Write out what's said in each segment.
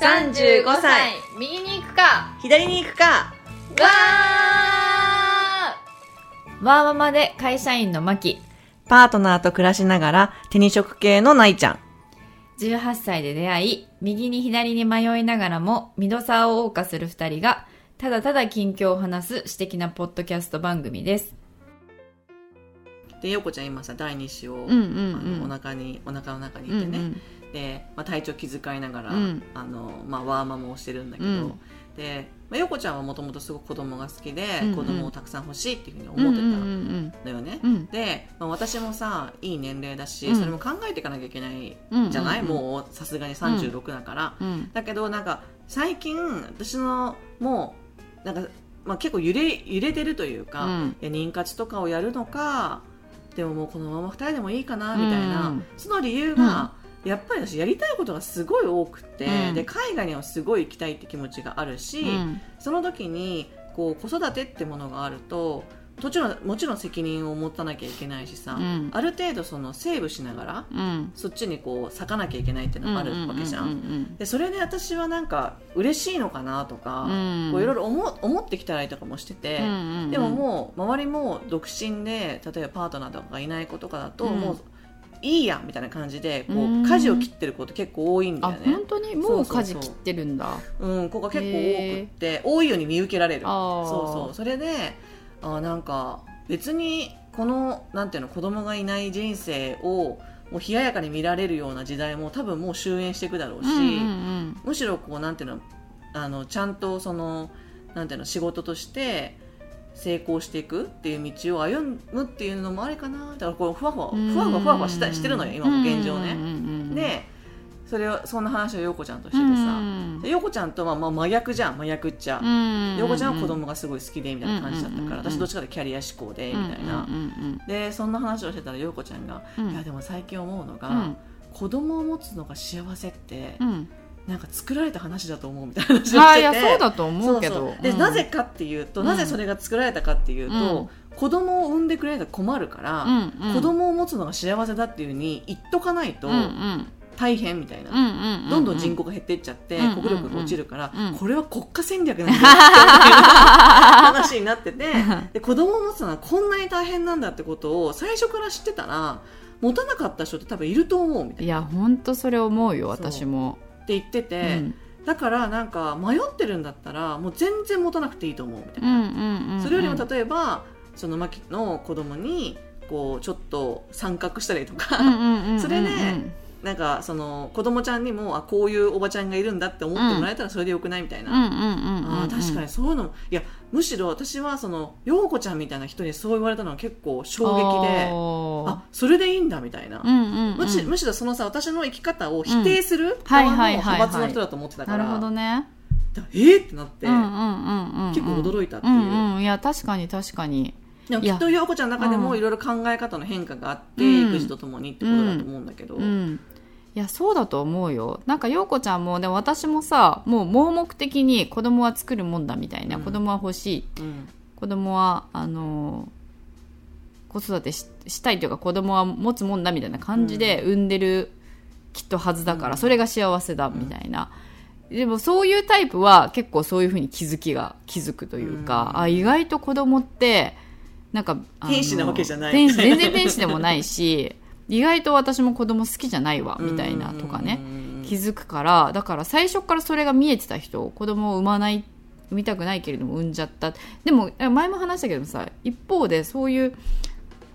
35歳右に行くか左に行くかわーワーママで会社員のマキ。パートナーと暮らしながら手に職系のないちゃん。18歳で出会い、右に左に迷いながらも、ミドサーを謳歌する二人が、ただただ近況を話す私的なポッドキャスト番組です。で、よこちゃん今さ、第2子を、うんうんうんあのお腹に、お腹の中にいてね。うんうんで、まあ、体調気遣いながら、うん。あの、まあ、ワーママをしてるんだけど、うん。で、まあ、よこちゃんはもともとすごく子供が好きで、うんうん。子供をたくさん欲しいっていうふうに思ってたうんんだよね。うんうん。で、まあ、私もさいい年齢だし、うん。それも考えていかなきゃいけないうんじゃない、うんうんもうさすがに36だから、うん。だけどなんか最近私のもうなんか、まあ、結構揺れ揺れてるというか、うん。妊活とかをやるのかでももうこのまま2人でもいいかなみたいな、うん。その理由が、やっぱり私やりたいことがすごい多くて、うん。で海外にはすごい行きたいって気持ちがあるし、うん。その時にこう子育てってものがあるともちろんもちろん責任を持たなきゃいけないしさ、うん。ある程度そのセーブしながらうん。そっちにこう咲かなきゃいけないっていうのがあるわけじゃん。でそれで私はなんか嬉しいのかなとか、うん。こういろいろ思思ってきたりとかもしてて、でももう周りも独身で例えばパートナーとかがいない子とかだと、うん。もういいやんみたいな感じでこうん。う舵を切ってる子って結構多いんだあよね。本。当に？もう舵切ってるんだ。うん、子が結構多くって多いように見受けられる。そうそう。それであなんか別にこのなんていうの子供がいない人生をもう冷ややかに見られるような時代も多分もう終焉していくだろうし、うんうん。むしろこうなんていうのあのちゃんとそのなんていうの仕事として成功していくっていう道を歩むっていうのもありかな。だからこうふわふわうん。ふわふわふわふわしたしてるのよ今も現状ね、でそれをそんな話を陽子ちゃんとしてうてさ、陽子ちゃんとはまあ真逆じゃん真逆っちゃ、うん。陽子ちゃんは子供がすごい好きでみたいな感じだったから、私どっちかでキャリア志向でみたいな、でそんな話をしてたら陽子ちゃんが、うん。いやでも最近思うのが、うん。子供を持つのが幸せって、うんなんか作られた話だと思うみたいな話をしてて、そうだと思うけど。で、うん。なぜかっていうと、うん。なぜそれが作られたかっていうと、うん。子供を産んでくれたら困るから、うんうん。子供を持つのが幸せだっていうふうに言っとかないとうんうん。大変みたいな、うんうんうんどんどん人口が減っていっちゃって、うん国力が落ちるから、うんこれは国家戦略なんだよって話になってて で子供を持つのはこんなに大変なんだってことを最初から知ってたら持たなかった人って多分いると思うみたいな。いや本当それ思うよ私もって言ってて、うん。だからなんか迷ってるんだったらもう全然持たなくていいと思うみたいな、それよりも例えばそのマキの子供にこうちょっと参画したりとか、それでなんかその子供ちゃんにもあこういうおばちゃんがいるんだって思ってもらえたらそれでよくないみたいな、あー確かにそういうのもいやむしろ私はその陽子ちゃんみたいな人にそう言われたのは結構衝撃であそれでいいんだみたいな、うんうんうん。むしむしろそのさ私の生き方を否定する派閥の人だと思ってたから、なるほどね。だえー？ってなって、うんうんうんうんうん。結構驚いたっていう。うんうん。いや確かに確かに。でもきっと陽子ちゃんの中でうんもいろいろ考え方の変化があって、うん。育児とともにってことだと思うんだけど、うんいやそうだと思うよ。なんか陽子ちゃんもでも私もさもう盲目的に子供は作るもんだみたいな、うん。子供は欲しい。うん。子供はあの子育てししたいというか子供は持つもんだみたいな感じで産んでるきっとはずだから、うん。それが幸せだみたいな、でもそういうタイプは結構そういうふうに気づきが気づくというか、うん。あ意外と子供ってなんか天使なわけじゃない。天使全然天使でもないし意外と私も子供好きじゃないわみたいなうんとかね。うん気づくからだから最初からそれが見えてた人子供を産まない産みたくないけれども産んじゃった。でも前も話したけどもさ一方でそういう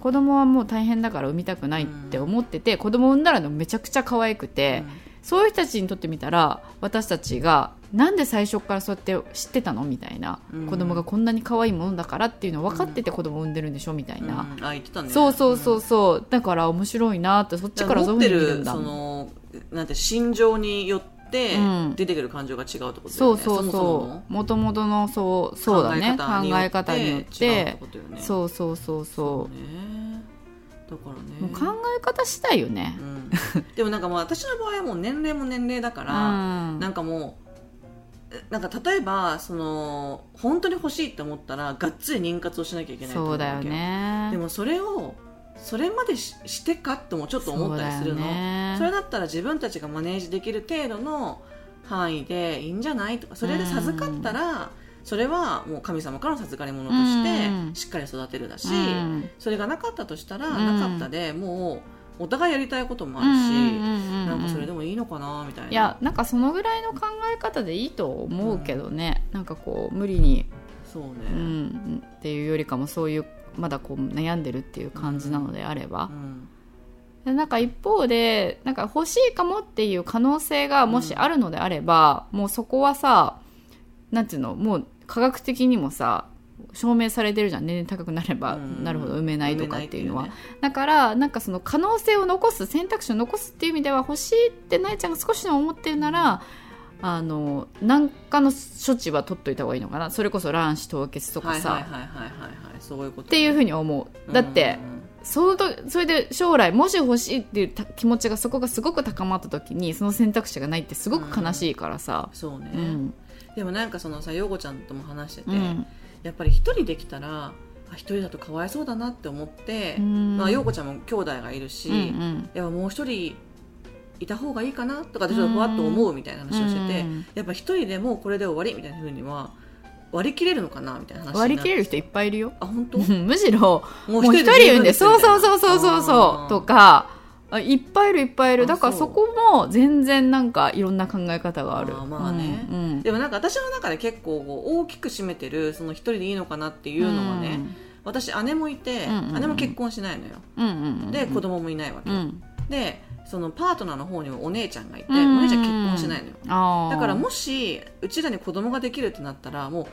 子供はもう大変だから産みたくないって思ってて、子供産んだらめちゃくちゃ可愛くて、そういう人たちにとってみたら私たちがなんで最初からそうやって知ってたの？みたいな、うん。子供がこんなに可愛いものだからっていうのを分かってて子供を産んでるんでしょ？みたいな、うん。あ言ってたね。そうそうそうそう。だから面白いなってそっちからそういうふうに見るんだそのなんて心情によってうん。出てくる感情が違うってことだよね、そうそうももそうもともとのそうそうだね。考え方によって。ね。そうそうそうそね。だからね。うもう考え方次第よね。うん。でもなんかもう私の場合はもう年齢も年齢だかうら、ん。なんかもうえなんか例えばその本当に欲しいって思ったらがっつり妊活をしなきゃいけないと思そうだよね。でもそれをそれまでししてかってもちょっと思ったりするの。そそれだったら自分たちがマネージできる程度の範囲でいいんじゃないとかそれで授かったら、それはもう神様からの授かり物としてうん。しっかり育てるだし、うん。それがなかったとしたら、うん。なかったでもうお互いやりたいこともあるし、なんかそれでもいいのかなみたいな。いやなんかそのぐらいの考え方でいいと思うけどね、なんかこう無理に、そうね、うん、っていうよりかもそういうまだこう悩んでるっていう感じなのであれば。う、ん。でなんか一方でなんか欲しいかもっていう可能性がもしあるのであれば、もうそこはさなんていうのもう科学的にもさ証明されてるじゃん。年々高くなればうん。なるほど産めないとかっていうのは、産めないってだからなんかその可能性を残す選択肢を残すっていう意味では欲しいってなえちゃんが少しでも思ってるならあの何かの処置は取っといた方がいいのかな。それこそ卵子凍結とかさ、はいはいはいはいはいはいそういうことっていうふうに思う。だって、そうとそれで将来もし欲しいっていうた気持ちがそこがすごく高まった時にその選択肢がないってすごく悲しいからさ、そうね、うん。でもなんかそのさ陽子ちゃんとも話してて、うんやっぱり一人できたらあ一人だとかわいそうだなって思って、うん。まあ、陽子ちゃんも兄弟がいるし、うんうん。やっぱもう一人いた方がいいかなとかでちょっとふわっと思うみたいな話をしてて、うん。やっぱ一人でもうこれで終わりみたいなふうには割り切れるのかなみたいな話割り切れる人いっぱいいるよ。あ本当？う んむしろももう一人いるんでそうそうそうそうそうあそー。うとかあいっぱいいるいっぱいいる。あだからそこも全然なんかいろんな考え方がある。まあね。うんうん。でもなんか私の中で結構大きく占めてるその一人でいいのかなっていうのはね、私姉もいて、うんうんうん。姉も結婚しないのよ。うんうんうんで子供もいないわけ、うん。でそのパートナーの方にもお姉ちゃんがいて、うんお姉ちゃん結婚しないのよ。だからもしうちらに子供ができるってなったらもう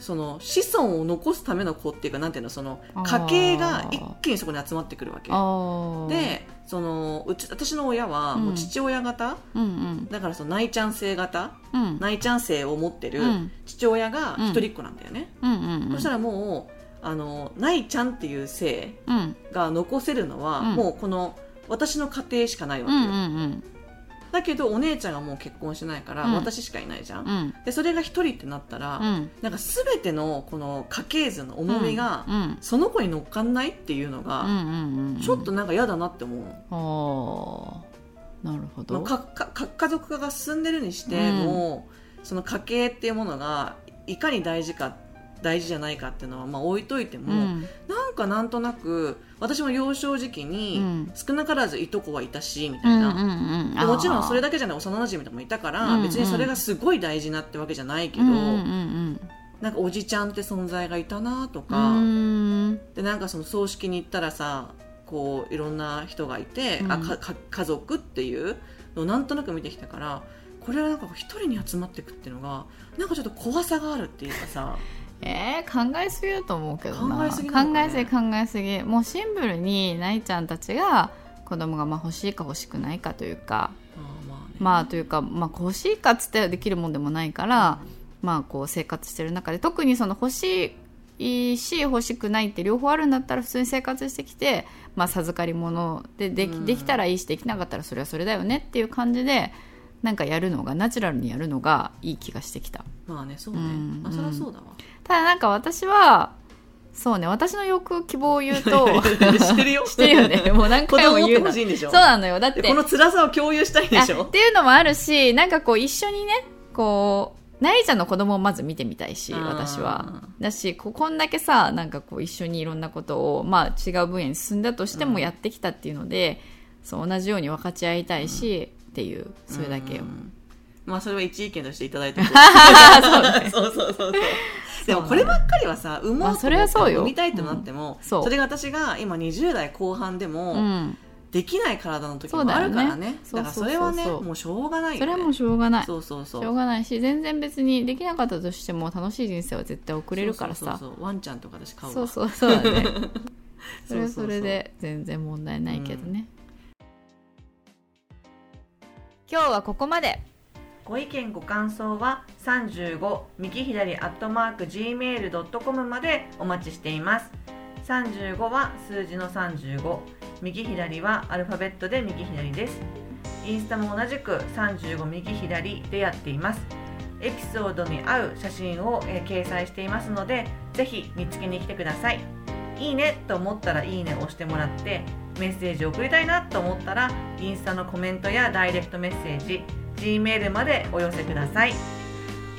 その子孫を残すための子っていうかなんていうのその家系が一気にそこに集まってくるわけ。でそのうち私の親はもう父親型、うんうん。だからその内ちゃん性型？うん。内ちゃん性を持ってるうん。父親が一人っ子なんだよね、そしたらもうあの内ちゃんっていう性うん。が残せるのは、うん。もうこの私の家庭しかないわけよ、だけどお姉ちゃんがもう結婚しないから、うん。私しかいないじゃん、うん。でそれが一人ってなったら、うん。なんか全てのこの家系図の重みが、うん。その子に乗っかんないっていうのが、うんうんうんちょっとなんか嫌だなって思う。ああなるほまあどかかか家族化が進んでるにしても、その家系っていうものがいかに大事か大事じゃないかっていうのはまあ置いといても、うん。なんかなんとなく私も幼少時期にうん。少なからずいとこはいたしみたいな、もちろんそれだだけじゃない幼馴染とかもいたから、別にそれがすごい大事なってわけじゃないけど、なんかおじちゃんって存在がいたなとうか、ん。でなんかその葬式に行ったらさこういろんな人がいて、うん。あかか家族っていうのをなんとなく見てきたからこれはなんか一人に集まっていくっていうのがなんかちょっと怖さがあるっていうかさえー、考えすぎだと思うけどな。考えすぎね。考えすぎ考えすぎ。もうシンプルにないちゃんたちが子供がまあ欲しいか欲しくないかというか。まあね。まあというか、まあ、欲しいかっつってはできるもんでもないから、まあこう生活してる中で特にその欲しいし欲しくないって両方あるんだったら普通に生活してきて、まあ、授かり物でできうん。できたらいいしできなかったらそれはそれだよねっていう感じでなんかやるのがナチュラルにやるのがいい気がしてきた。まあねそうね、うんまあそりゃそうだわ、ただなんか私はそうね私の欲希望を言うと 知ってるよ。してるよね。もう何子回も供持って言うの。そうほしいんでしょ。なのよ。だってでこの辛さを共有したいでしょ。あっていうのもあるしなんかこう一緒にねこうなりちゃんの子供をまず見てみたいし私は。だしここんだけさなんかこう一緒にいろんなことを、まあ、違う分野に進んだとしてもやってきたっていうので、そう同じように分かち合いたいし、っていうそれだけよ、うん。まあそれは一意見としていただいて そうそうそうそうでもこればっかりはさ産もうと思まあそれはそうよ。産みたいってなっても、うん。そう。それが私が今20代後半でも、うん、できない体の時もあるからね。だからそれはねそうそう。そうもうしょうがないよ、ね、それはもうしょうがない。そうそうそう。しょうがないし全然別にできなかったとしても楽しい人生は絶対送れるからさ。そうそうそうワンちゃんとか私買うわ。そうそうそうだね。それはそれで全然問題ないけどね、今日はここまで。ご意見ご感想は35右左アットマーク gmail.com までお待ちしています。35は数字の35右左はアルファベットで右左です。インスタも同じく35右左でやっています。エピソードに合う写真を、えー掲載していますのでぜひ見つけに来てください。いいねと思ったらいいねを押してもらってメッセージを送りたいなと思ったらインスタのコメントやダイレクトメッセージ Gmail までお寄せください。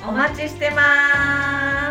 お待ちしてます。